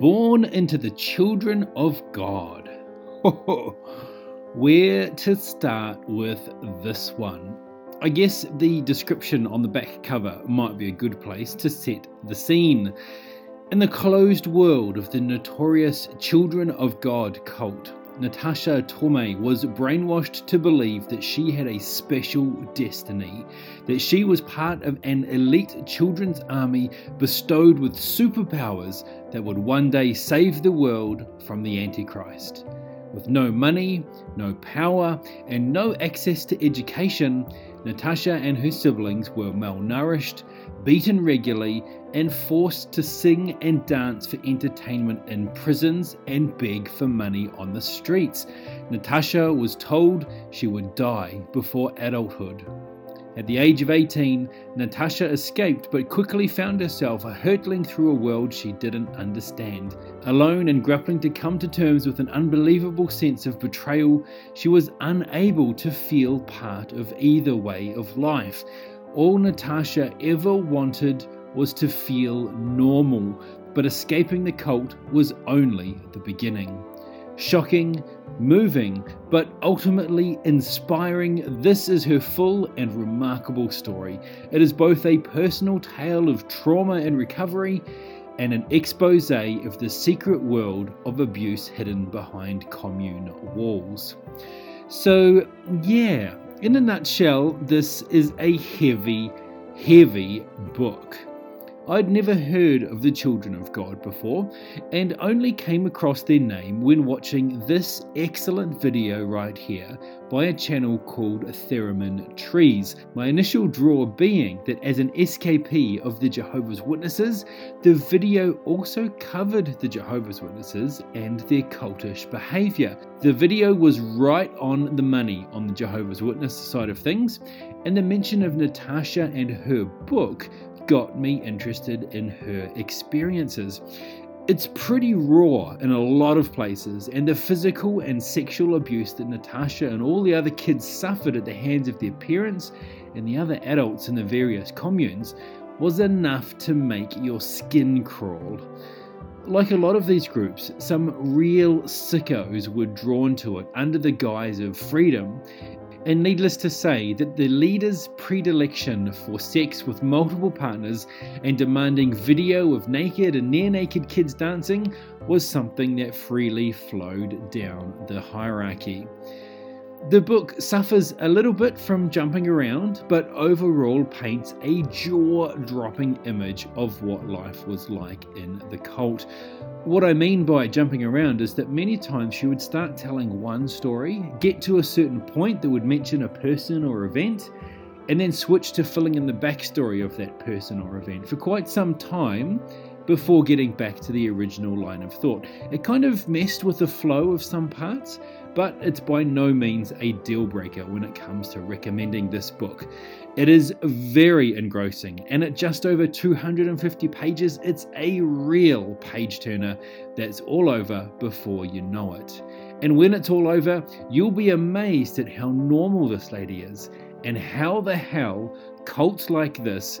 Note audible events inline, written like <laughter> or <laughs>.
Born into the children of God. <laughs> Where to start with this one? I guess the description on the back cover might be a good place to set the scene. In the closed world of the notorious Children of God cult, Natasha Tormey was brainwashed to believe that she had a special destiny, that she was part of an elite children's army bestowed with superpowers that would one day save the world from the Antichrist. With no money, no power, and no access to education, Natasha and her siblings were malnourished, beaten regularly, and forced to sing and dance for entertainment in prisons and beg for money on the streets. Natasha was told she would die before adulthood. At the age of 18, Natasha escaped but quickly found herself hurtling through a world she didn't understand. Alone and grappling to come to terms with an unbelievable sense of betrayal, she was unable to feel part of either way of life. All Natasha ever wanted was to feel normal, but escaping the cult was only the beginning. Shocking, moving, but ultimately inspiring, this is her full and remarkable story. It is both a personal tale of trauma and recovery and an expose of the secret world of abuse hidden behind commune walls. So, yeah, in a nutshell, this is a heavy, heavy book. I'd never heard of the Children of God before and only came across their name when watching this excellent video right here by a channel called Theramin Trees. My initial draw being that as an SKP of the Jehovah's Witnesses, the video also covered the Jehovah's Witnesses and their cultish behavior. The video was right on the money on the Jehovah's Witness side of things, and the mention of Natasha and her book got me interested in her experiences. It's pretty raw in a lot of places, and the physical and sexual abuse that Natasha and all the other kids suffered at the hands of their parents and the other adults in the various communes was enough to make your skin crawl. Like a lot of these groups, some real sickos were drawn to it under the guise of freedom, and needless to say, that the leader's predilection for sex with multiple partners and demanding video of naked and near naked kids dancing was something that freely flowed down the hierarchy. The book suffers a little bit from jumping around, but overall paints a jaw dropping image of what life was like in the cult. What I mean by jumping around is that many times she would start telling one story, get to a certain point that would mention a person or event, and then switch to filling in the backstory of that person or event for quite some time before getting back to the original line of thought. It kind of messed with the flow of some parts, but it's by no means a deal breaker when it comes to recommending this book. It is very engrossing, and at just over 250 pages, it's a real page turner that's all over before you know it. And when it's all over, you'll be amazed at how normal this lady is, and how the hell cults like this